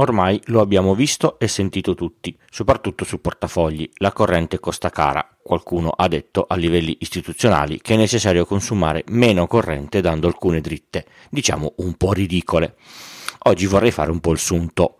Ormai lo abbiamo visto e sentito tutti, soprattutto su portafogli. La corrente costa cara. Qualcuno ha detto a livelli istituzionali che è necessario consumare meno corrente dando alcune dritte, diciamo un po' ridicole. Oggi vorrei fare un po' il sunto.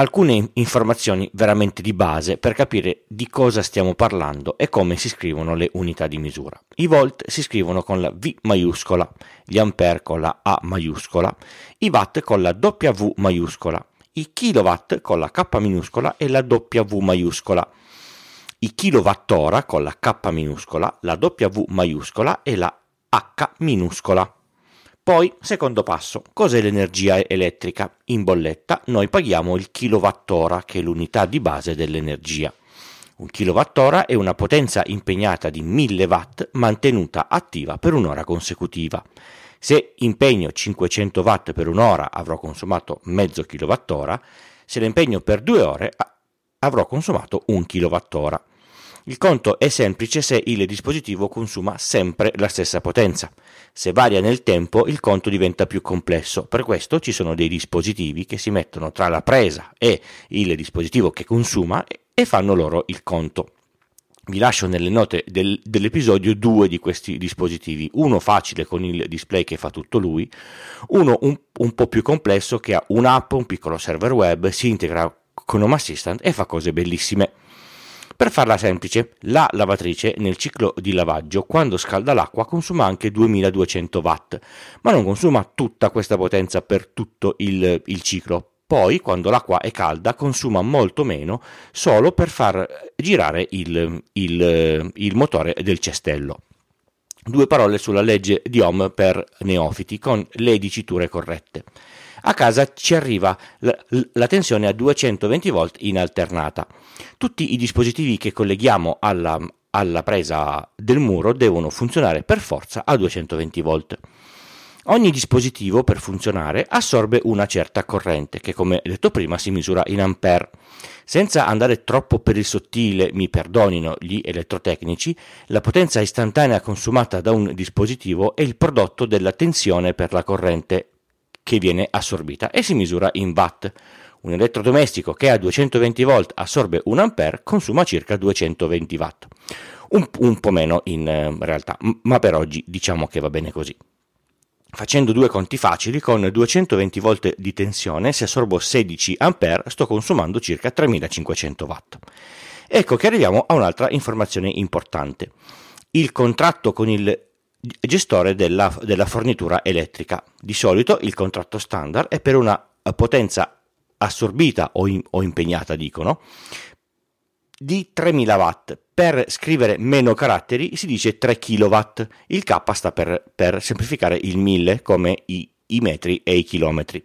Alcune informazioni veramente di base per capire di cosa stiamo parlando e come si scrivono le unità di misura. I volt si scrivono con la V maiuscola, gli ampere con la A maiuscola, i watt con la W maiuscola, i kilowatt con la K minuscola e la W maiuscola i kilowattora con la K minuscola, la W maiuscola e la H minuscola. Poi, secondo passo, cos'è l'energia elettrica? In bolletta noi paghiamo il kilowattora, che è l'unità di base dell'energia. Un kilowattora è una potenza impegnata di 1000 watt mantenuta attiva per un'ora consecutiva. Se impegno 500 watt per un'ora avrò consumato mezzo kilowattora, se l'impegno per due ore avrò consumato un kilowattora. Il conto è semplice se il dispositivo consuma sempre la stessa potenza. Se varia nel tempo il conto diventa più complesso, per questo ci sono dei dispositivi che si mettono tra la presa e il dispositivo che consuma e fanno loro il conto. Vi lascio nelle note del, dell'episodio due di questi dispositivi, uno facile con il display che fa tutto lui, uno un, un po' più complesso che ha un'app, un piccolo server web, si integra con Home Assistant e fa cose bellissime. Per farla semplice, la lavatrice nel ciclo di lavaggio quando scalda l'acqua consuma anche 2200 watt, ma non consuma tutta questa potenza per tutto il, il ciclo. Poi, quando l'acqua è calda, consuma molto meno solo per far girare il, il, il motore del cestello. Due parole sulla legge di Ohm per neofiti con le diciture corrette a casa ci arriva la, tensione a 220 volt in alternata. Tutti i dispositivi che colleghiamo alla, alla presa del muro devono funzionare per forza a 220 volt. Ogni dispositivo per funzionare assorbe una certa corrente che come detto prima si misura in ampere. Senza andare troppo per il sottile, mi perdonino gli elettrotecnici, la potenza istantanea consumata da un dispositivo è il prodotto della tensione per la corrente che viene assorbita e si misura in watt. Un elettrodomestico che a 220 volt assorbe 1 ampere consuma circa 220 watt. Un, un po' meno in eh, realtà, ma per oggi diciamo che va bene così. Facendo due conti facili, con 220 volt di tensione, se assorbo 16 ampere, sto consumando circa 3500 watt. Ecco che arriviamo a un'altra informazione importante. Il contratto con il gestore della, della fornitura elettrica. Di solito il contratto standard è per una potenza assorbita o, in, o impegnata, dicono, di 3000 watt. Per scrivere meno caratteri si dice 3 kW. Il K sta per, per semplificare il 1000 come i, i, metri e i chilometri.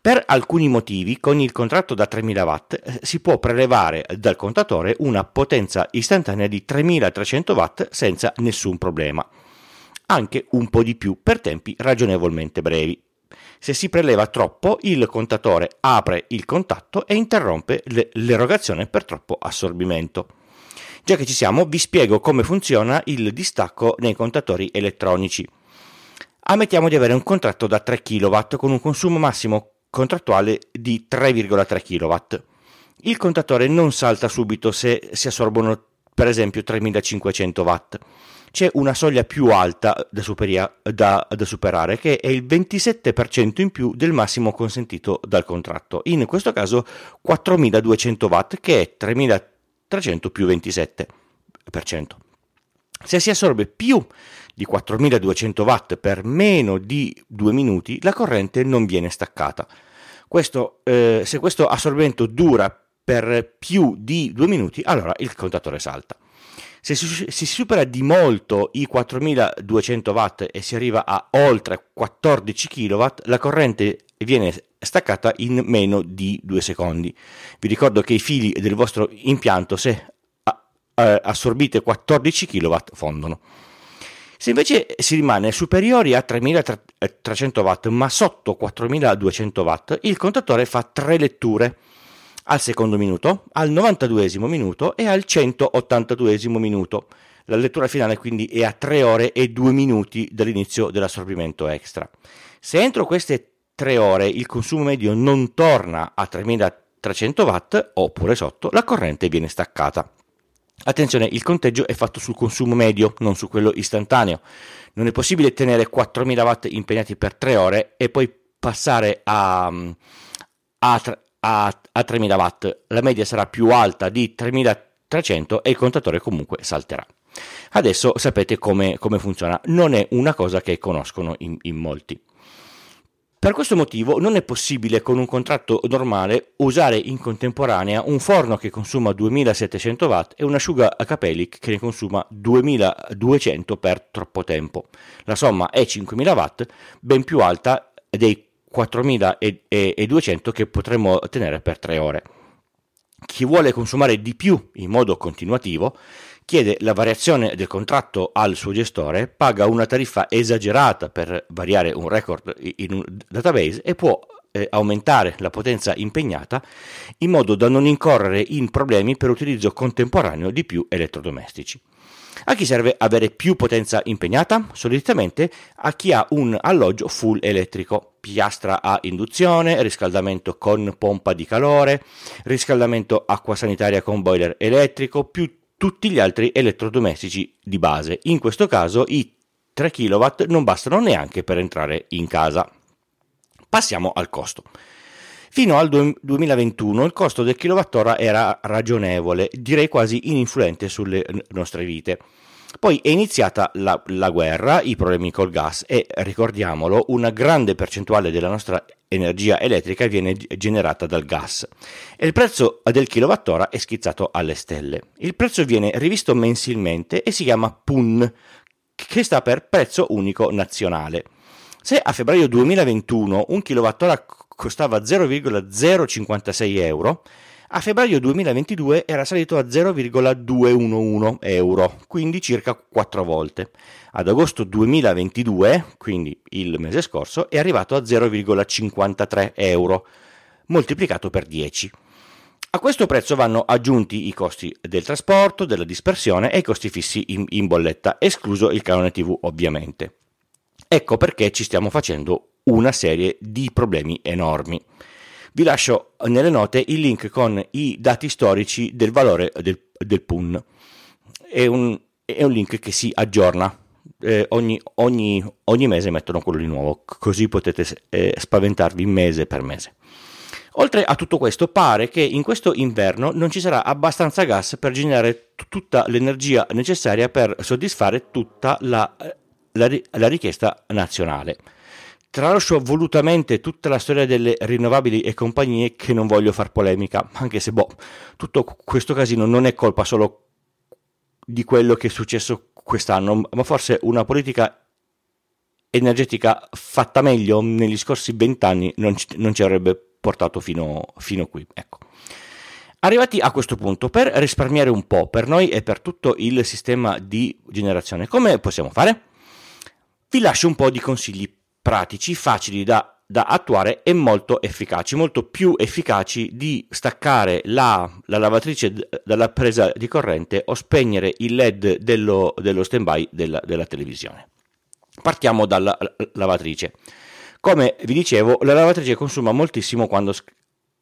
Per alcuni motivi, con il contratto da 3000 watt eh, si può prelevare dal contatore una potenza istantanea di 3300 watt senza nessun problema anche un po' di più per tempi ragionevolmente brevi. Se si preleva troppo, il contatore apre il contatto e interrompe l'erogazione per troppo assorbimento. Già che ci siamo, vi spiego come funziona il distacco nei contatori elettronici. Ammettiamo di avere un contratto da 3 kW con un consumo massimo contrattuale di 3,3 kW. Il contatore non salta subito se si assorbono per esempio 3500 watt c'è una soglia più alta da, superia, da, da, superare che è il 27% in più del massimo consentito dal contratto. In questo caso 4200 watt che è 3300 più 27%. Se si assorbe più di 4200 watt per meno di 2 minuti, la corrente non viene staccata. Questo, eh, se questo assorbimento dura per più di 2 minuti, allora il contatore salta. Se si, supera di molto i 4200 watt e si arriva a oltre 14 kW, la corrente viene staccata in meno di 2 secondi. Vi ricordo che i fili del vostro impianto, se assorbite 14 kW, fondono. Se invece si rimane superiori a 3300 watt ma sotto 4200 watt, il contatore fa tre letture al secondo minuto, al 92 minuto e al 182 minuto. La lettura finale quindi è a 3 ore e 2 minuti dall'inizio dell'assorbimento extra. Se entro queste 3 ore il consumo medio non torna a 3300 watt oppure sotto, la corrente viene staccata. Attenzione, il conteggio è fatto sul consumo medio, non su quello istantaneo. Non è possibile tenere 4000 watt impegnati per 3 ore e poi passare a, a, a, a 3000 watt. La media sarà più alta di 3300 e il contatore comunque salterà. Adesso sapete come, come funziona, non è una cosa che conoscono in, in molti. Per questo motivo non è possibile con un contratto normale usare in contemporanea un forno che consuma 2700 watt e un asciugacapelli che ne consuma 2200 per troppo tempo. La somma è 5000 watt, ben più alta dei 4200 che potremmo ottenere per 3 ore. Chi vuole consumare di più in modo continuativo chiede la variazione del contratto al suo gestore, paga una tariffa esagerata per variare un record in un database e può eh, aumentare la potenza impegnata in modo da non incorrere in problemi per utilizzo contemporaneo di più elettrodomestici. A chi serve avere più potenza impegnata? Solitamente a chi ha un alloggio full elettrico, piastra a induzione, riscaldamento con pompa di calore, riscaldamento acqua sanitaria con boiler elettrico, più tutti gli altri elettrodomestici di base. In questo caso i 3 kW non bastano neanche per entrare in casa. Passiamo al costo. Fino al 2021 il costo del kilowattora era ragionevole, direi quasi ininfluente sulle nostre vite. Poi è iniziata la, la, guerra, i problemi col gas e, ricordiamolo, una grande percentuale della nostra energia elettrica viene generata dal gas e il prezzo del kilowattora è schizzato alle stelle. Il prezzo viene rivisto mensilmente e si chiama PUN, che sta per prezzo unico nazionale. Se a febbraio 2021 un kilowattora costava 0,056 euro, a febbraio 2022 era salito a 0,211 euro, quindi circa 4 volte. Ad agosto 2022, quindi il mese scorso, è arrivato a 0,53 euro, moltiplicato per 10. A questo prezzo vanno aggiunti i costi del trasporto, della dispersione e i costi fissi in, in bolletta, escluso il canone TV ovviamente. Ecco perché ci stiamo facendo una serie di problemi enormi. Vi lascio nelle note il link con i dati storici del valore del, del PUN. È un, è un, link che si aggiorna. Eh, ogni, ogni, ogni, mese mettono quello di nuovo, così potete eh, spaventarvi mese per mese. Oltre a tutto questo, pare che in questo inverno non ci sarà abbastanza gas per generare t- tutta l'energia necessaria per soddisfare tutta la, la, la richiesta nazionale. Tralascio volutamente tutta la storia delle rinnovabili e compagnie che non voglio far polemica, anche se boh, tutto questo casino non è colpa solo di quello che è successo quest'anno, ma forse una politica energetica fatta meglio negli scorsi vent'anni non ci, non ci avrebbe portato fino, fino qui. Ecco. Arrivati a questo punto, per risparmiare un po' per noi e per tutto il sistema di generazione, come possiamo fare? Vi lascio un po' di consigli pratici, facili da, da attuare e molto efficaci, molto più efficaci di staccare la, la lavatrice dalla presa di corrente o spegnere il LED dello, dello stand-by della, della televisione. Partiamo dalla lavatrice. Come vi dicevo, la lavatrice consuma moltissimo quando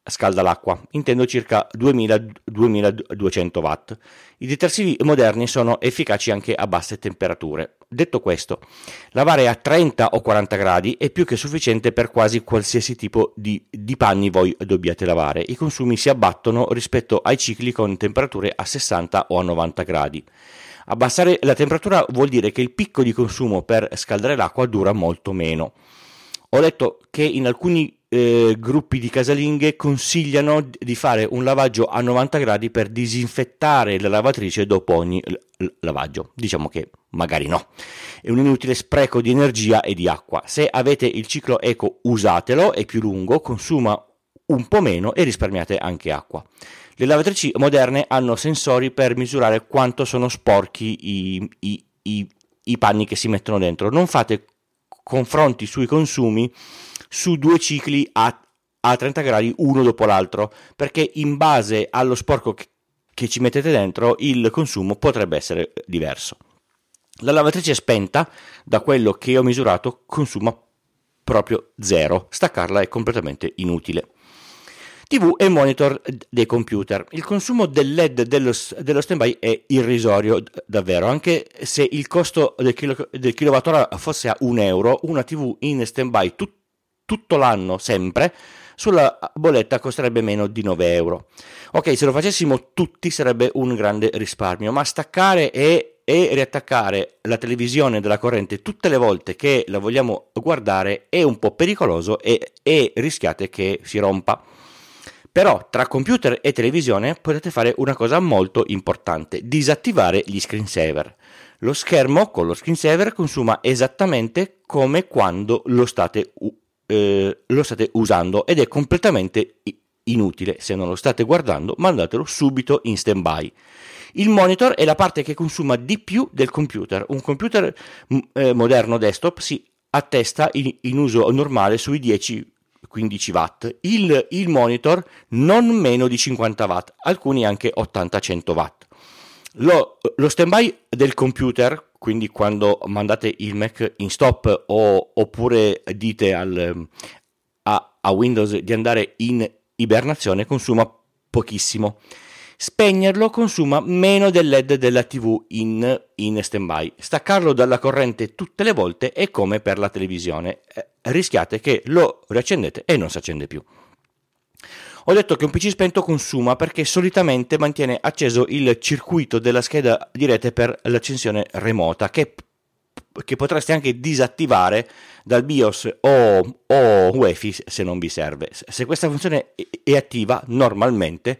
scalda l'acqua, intendo circa 2000-2200 watt. I detersivi moderni sono efficaci anche a basse temperature. Detto questo, lavare a 30 o 40 gradi è più che sufficiente per quasi qualsiasi tipo di, di panni voi dobbiate lavare. I consumi si abbattono rispetto ai cicli con temperature a 60 o a 90 gradi. Abbassare la temperatura vuol dire che il picco di consumo per scaldare l'acqua dura molto meno. Ho letto che in alcuni eh, gruppi di casalinghe consigliano di fare un lavaggio a 90 gradi per disinfettare la lavatrice dopo ogni l- lavaggio. Diciamo che magari no. È un inutile spreco di energia e di acqua. Se avete il ciclo eco usatelo, è più lungo, consuma un po' meno e risparmiate anche acqua. Le lavatrici moderne hanno sensori per misurare quanto sono sporchi i, i, i, i panni che si mettono dentro, non fate confronti sui consumi su due cicli a, a 30 gradi uno dopo l'altro, perché in base allo sporco che, che ci mettete dentro il consumo potrebbe essere diverso. La lavatrice spenta, da quello che ho misurato, consuma proprio zero. Staccarla è completamente inutile. TV e monitor dei computer. Il consumo del LED dello, dello standby è irrisorio davvero, anche se il costo del, kilo, del kilowattora fosse a un euro, una TV in standby tut, tutto l'anno sempre sulla bolletta costerebbe meno di 9 euro. Ok, se lo facessimo tutti sarebbe un grande risparmio, ma staccare e, e riattaccare la televisione della corrente tutte le volte che la vogliamo guardare è un po' pericoloso e, e rischiate che si rompa. Però tra computer e televisione potete fare una cosa molto importante, disattivare gli screensaver. Lo schermo con lo screensaver consuma esattamente come quando lo state, eh, lo state usando ed è completamente inutile. Se non lo state guardando, mandatelo subito in stand-by. Il monitor è la parte che consuma di più del computer. Un computer eh, moderno desktop si attesta in, in uso normale sui 10 15 watt, il, il monitor non meno di 50 watt, alcuni anche 80-100 watt. Lo, lo standby del computer, quindi quando mandate il Mac in stop o, oppure dite al, a, a Windows di andare in ibernazione, consuma pochissimo. Spegnerlo consuma meno del LED della TV in, in stand-by. Staccarlo dalla corrente tutte le volte è come per la televisione. Eh, rischiate che lo riaccendete e non si accende più. Ho detto che un PC spento consuma perché solitamente mantiene acceso il circuito della scheda di rete per l'accensione remota che, che potreste anche disattivare dal BIOS o, o UEFI se non vi serve. Se questa funzione è attiva normalmente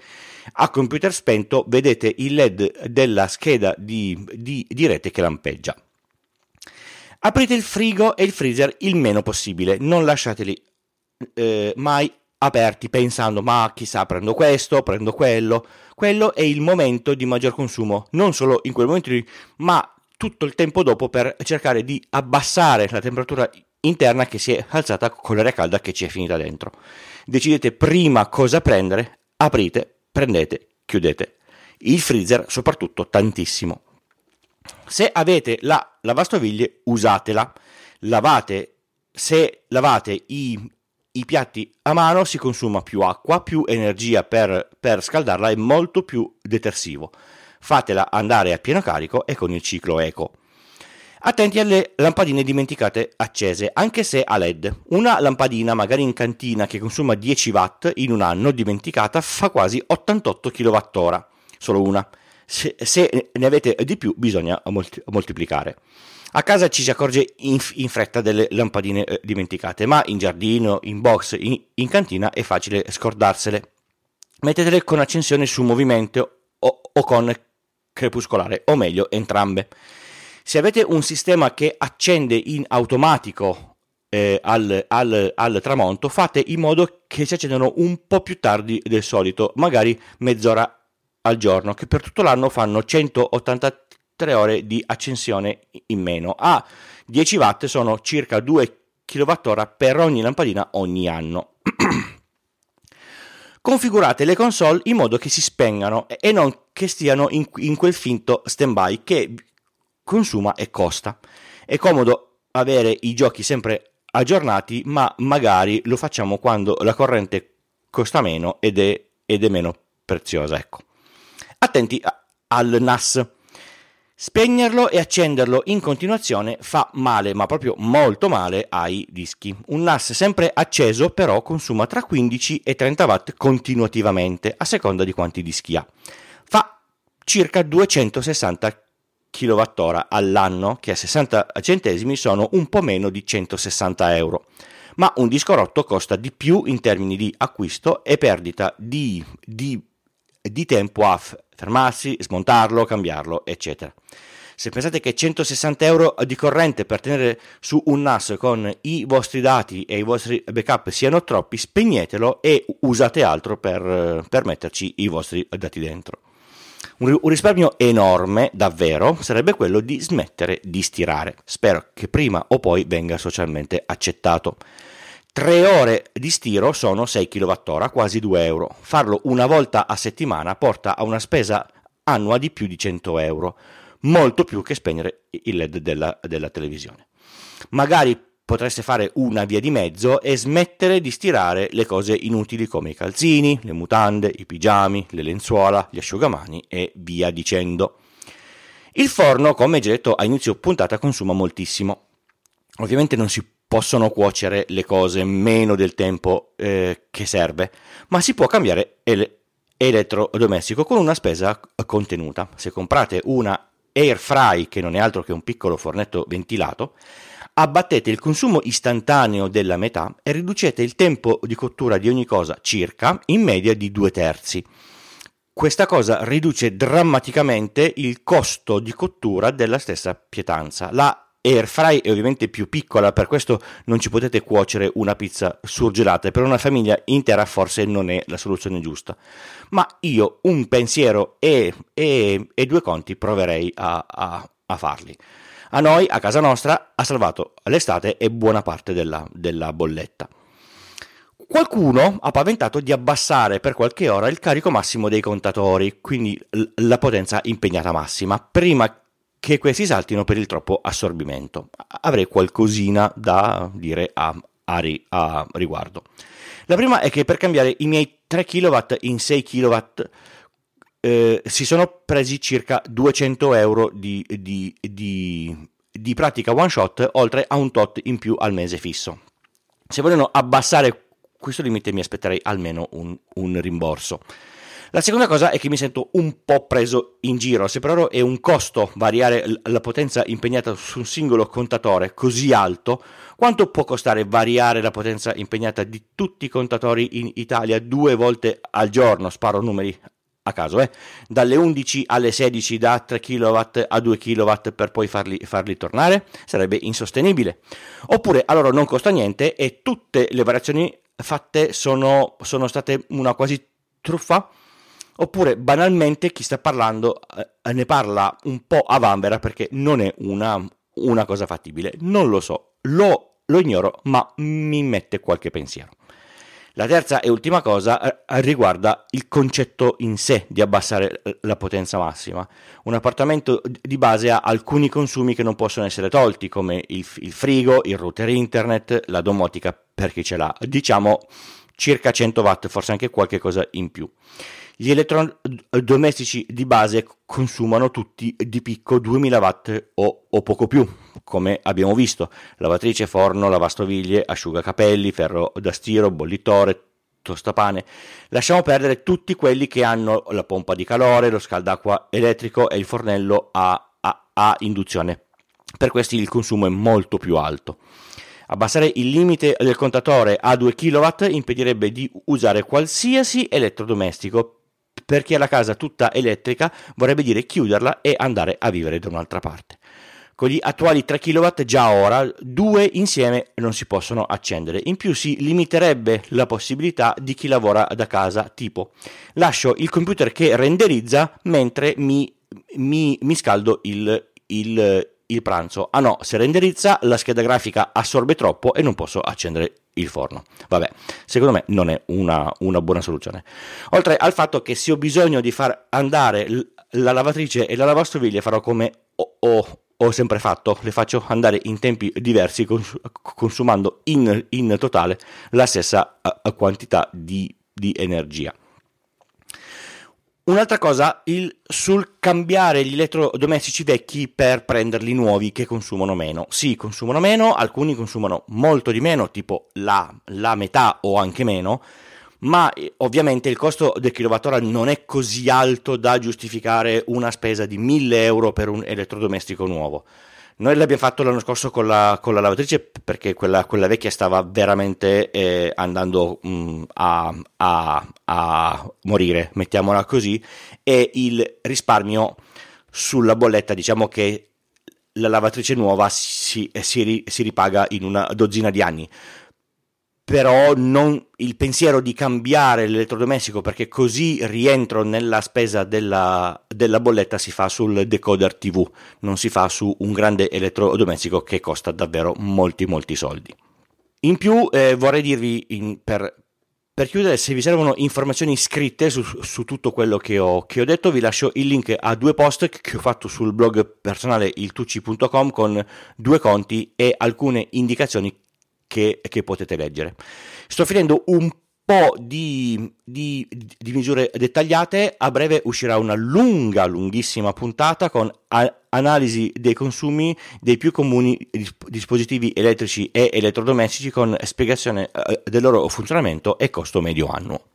a computer spento vedete il LED della scheda di, di, di rete che lampeggia. Aprite il frigo e il freezer il meno possibile, non lasciateli eh, mai aperti pensando ma chissà prendo questo, prendo quello. Quello è il momento di maggior consumo, non solo in quel momento lì, ma tutto il tempo dopo per cercare di abbassare la temperatura interna che si è alzata con l'aria calda che ci è finita dentro. Decidete prima cosa prendere, aprite, prendete, chiudete. Il freezer soprattutto tantissimo. Se avete la lavastoviglie, usatela. Lavate, se lavate i, i, piatti a mano si consuma più acqua, più energia per, per scaldarla e molto più detersivo. Fatela andare a pieno carico e con il ciclo eco. Attenti alle lampadine dimenticate accese, anche se a LED. Una lampadina, magari in cantina, che consuma 10 watt in un anno dimenticata, fa quasi 88 kWh. Solo una se, se, ne avete di più bisogna molti, moltiplicare. A casa ci si accorge in, in fretta delle lampadine eh, dimenticate, ma in giardino, in box, in, in, cantina è facile scordarsele. Mettetele con accensione su movimento o, o con crepuscolare, o meglio entrambe. Se avete un sistema che accende in automatico eh, al, al, al, tramonto, fate in modo che si accendano un po' più tardi del solito, magari mezz'ora al giorno, che per tutto l'anno fanno 183 ore di accensione in meno. A 10 watt sono circa 2 kWh per ogni lampadina ogni anno. Configurate le console in modo che si spengano e non che stiano in, in quel finto standby che consuma e costa. È comodo avere i giochi sempre aggiornati, ma magari lo facciamo quando la corrente costa meno ed è, ed è meno preziosa. Ecco. Attenti al NAS. Spegnerlo e accenderlo in continuazione fa male, ma proprio molto male ai dischi. Un NAS sempre acceso però consuma tra 15 e 30 watt continuativamente, a seconda di quanti dischi ha. Fa circa 260 kWh all'anno, che a 60 centesimi sono un po' meno di 160 euro. Ma un disco rotto costa di più in termini di acquisto e perdita di, di, di tempo a fermarsi, smontarlo, cambiarlo, eccetera. Se pensate che 160 euro di corrente per tenere su un NAS con i vostri dati e i vostri backup siano troppi, spegnetelo e usate altro per, per metterci i vostri dati dentro. Un risparmio enorme, davvero, sarebbe quello di smettere di stirare. Spero che prima o poi venga socialmente accettato. 3 ore di stiro sono 6 kWh, quasi 2 euro. Farlo una volta a settimana porta a una spesa annua di più di 100 euro, molto più che spegnere il LED della, della televisione. Magari potreste fare una via di mezzo e smettere di stirare le cose inutili come i calzini, le mutande, i pigiami, le lenzuola, gli asciugamani e via dicendo. Il forno, come già detto a inizio puntata, consuma moltissimo. Ovviamente non si possono cuocere le cose meno del tempo eh, che serve, ma si può cambiare ele- elettrodomestico con una spesa contenuta. Se comprate una air fry, che non è altro che un piccolo fornetto ventilato, abbattete il consumo istantaneo della metà e riducete il tempo di cottura di ogni cosa circa in media di due terzi. Questa cosa riduce drammaticamente il costo di cottura della stessa pietanza. La air fry è ovviamente più piccola, per questo non ci potete cuocere una pizza surgelata. Per una famiglia intera forse non è la soluzione giusta. Ma io un pensiero e, e, e due conti proverei a, a, a, farli. A noi, a casa nostra, ha salvato l'estate e buona parte della, della bolletta. Qualcuno ha paventato di abbassare per qualche ora il carico massimo dei contatori, quindi la potenza impegnata massima, prima che questi saltino per il troppo assorbimento. Avrei qualcosina da dire a, a, a riguardo. La prima è che per cambiare i miei 3 kW in 6 kW eh, si sono presi circa 200 euro di, di, di, di pratica one shot oltre a un tot in più al mese fisso. Se vogliono abbassare questo limite mi aspetterei almeno un, un rimborso. La seconda cosa è che mi sento un po' preso in giro. Se per ora è un costo variare la potenza impegnata su un singolo contatore così alto, quanto può costare variare la potenza impegnata di tutti i contatori in Italia due volte al giorno? Sparo numeri a caso, eh? dalle 11 alle 16 da 3 kW a 2 kW per poi farli, farli tornare? Sarebbe insostenibile. Oppure allora non costa niente e tutte le variazioni fatte sono, sono state una quasi truffa? Oppure banalmente chi sta parlando eh, ne parla un po' a vanvera perché non è una, una cosa fattibile. Non lo so, lo, lo ignoro, ma mi mette qualche pensiero. La terza e ultima cosa eh, riguarda il concetto in sé di abbassare la potenza massima. Un appartamento di base ha alcuni consumi che non possono essere tolti, come il, il frigo, il router internet, la domotica per chi ce l'ha. Diciamo circa 100 watt, forse anche qualche cosa in più. Gli elettrodomestici di base consumano tutti di picco 2000 watt o, o poco più, come abbiamo visto, lavatrice, forno, lavastoviglie, asciugacapelli, ferro da stiro, bollitore, tostapane. Lasciamo perdere tutti quelli che hanno la pompa di calore, lo scaldacqua elettrico e il fornello a, a, a induzione. Per questi il consumo è molto più alto. Abbassare il limite del contatore a 2 kW impedirebbe di usare qualsiasi elettrodomestico per chi ha la casa tutta elettrica vorrebbe dire chiuderla e andare a vivere da un'altra parte. Con gli attuali 3 kW già ora, due insieme non si possono accendere. In più si limiterebbe la possibilità di chi lavora da casa, tipo lascio il computer che renderizza mentre mi, mi, mi scaldo il, il, il pranzo. Ah no, se renderizza la scheda grafica assorbe troppo e non posso accendere il forno. Vabbè, secondo me non è una, una buona soluzione. Oltre al fatto che se ho bisogno di far andare la lavatrice e la lavastoviglie farò come ho, ho, ho sempre fatto, le faccio andare in tempi diversi cons- consumando in, in, totale la stessa uh, quantità di, di energia. Un'altra cosa, il, sul cambiare gli elettrodomestici vecchi per prenderli nuovi che consumano meno. Sì, consumano meno, alcuni consumano molto di meno, tipo la, la metà o anche meno, ma eh, ovviamente il costo del kilowattora non è così alto da giustificare una spesa di 1000 euro per un elettrodomestico nuovo. Noi l'abbiamo fatto l'anno scorso con la, con la lavatrice perché quella, quella, vecchia stava veramente eh, andando mh, mm, a, a, a, morire, mettiamola così, e il risparmio sulla bolletta, diciamo che la lavatrice nuova si, si, si ripaga in una dozzina di anni. Però non il pensiero di cambiare l'elettrodomestico perché così rientro nella spesa della, della, bolletta si fa sul decoder TV, non si fa su un grande elettrodomestico che costa davvero molti molti soldi. In più eh, vorrei dirvi in, per, per, chiudere, se vi servono informazioni scritte su, su tutto quello che ho, che ho, detto, vi lascio il link a due post che ho fatto sul blog personale iltucci.com con due conti e alcune indicazioni che, che potete leggere. Sto finendo un po' di, di, di, misure dettagliate, a breve uscirà una lunga, lunghissima puntata con a- analisi dei consumi dei più comuni dispositivi elettrici e elettrodomestici con spiegazione eh, del loro funzionamento e costo medio annuo.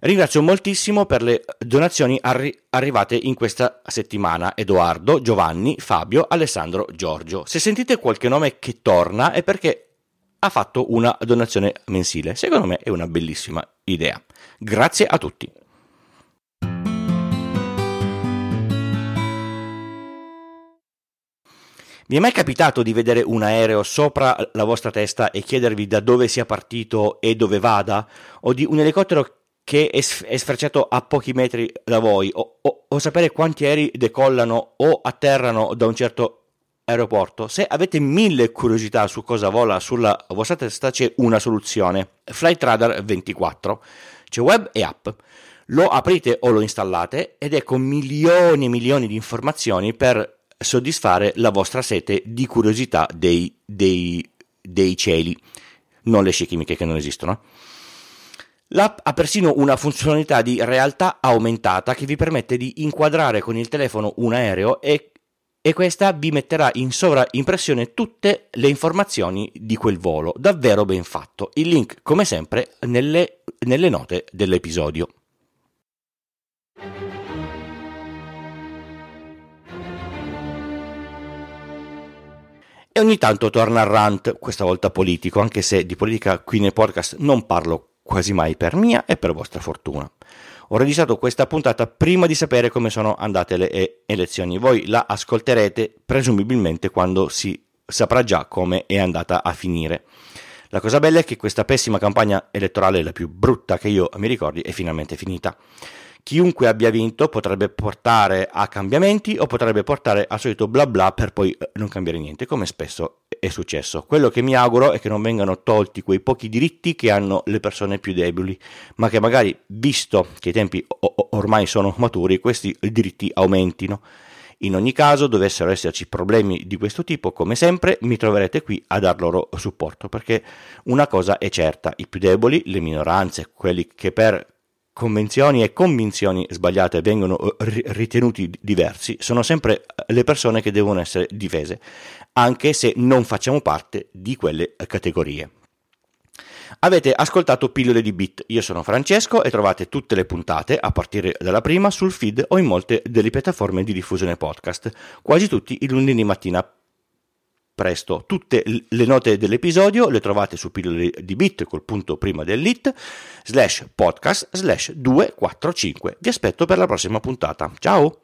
Ringrazio moltissimo per le donazioni arri- arrivate in questa settimana. Edoardo, Giovanni, Fabio, Alessandro, Giorgio. Se sentite qualche nome che torna è perché ha fatto una donazione mensile. Secondo me è una bellissima idea. Grazie a tutti. Vi è mai capitato di vedere un aereo sopra la vostra testa e chiedervi da dove sia partito e dove vada? O di un elicottero che è, sfrecciato a pochi metri da voi o, o, o, sapere quanti aerei decollano o atterrano da un certo aeroporto. Se avete mille curiosità su cosa vola sulla vostra testa c'è una soluzione. Flight Radar 24. C'è web e app. Lo aprite o lo installate ed ecco milioni e milioni di informazioni per soddisfare la vostra sete di curiosità dei, dei, dei cieli. Non le scie chimiche che non esistono. L'app ha persino una funzionalità di realtà aumentata che vi permette di inquadrare con il telefono un aereo e, e questa vi metterà in sovraimpressione tutte le informazioni di quel volo. Davvero ben fatto. Il link, come sempre, nelle, nelle note dell'episodio. E ogni tanto torna il rant, questa volta politico, anche se di politica qui nel podcast non parlo quasi mai per mia e per vostra fortuna. Ho registrato questa puntata prima di sapere come sono andate le elezioni. Voi la ascolterete presumibilmente quando si saprà già come è andata a finire. La cosa bella è che questa pessima campagna elettorale, la più brutta che io mi ricordi, è finalmente finita. Chiunque abbia vinto potrebbe portare a cambiamenti o potrebbe portare al solito bla bla per poi eh, non cambiare niente, come spesso è successo. Quello che mi auguro è che non vengano tolti quei pochi diritti che hanno le persone più deboli, ma che magari, visto che i tempi ormai sono maturi, questi diritti aumentino. In ogni caso, dovessero esserci problemi di questo tipo, come sempre, mi troverete qui a dar loro supporto, perché una cosa è certa, i più deboli, le minoranze, quelli che per convenzioni e convinzioni sbagliate vengono ritenuti diversi, sono sempre le persone che devono essere difese anche se non facciamo parte di quelle categorie. Avete ascoltato Pillole di Bit, io sono Francesco e trovate tutte le puntate, a partire dalla prima, sul feed o in molte delle piattaforme di diffusione podcast, quasi tutti il lunedì mattina presto. Tutte le note dell'episodio le trovate su pillole di bit col punto prima dell'it slash podcast slash 245. Vi aspetto per la prossima puntata. Ciao!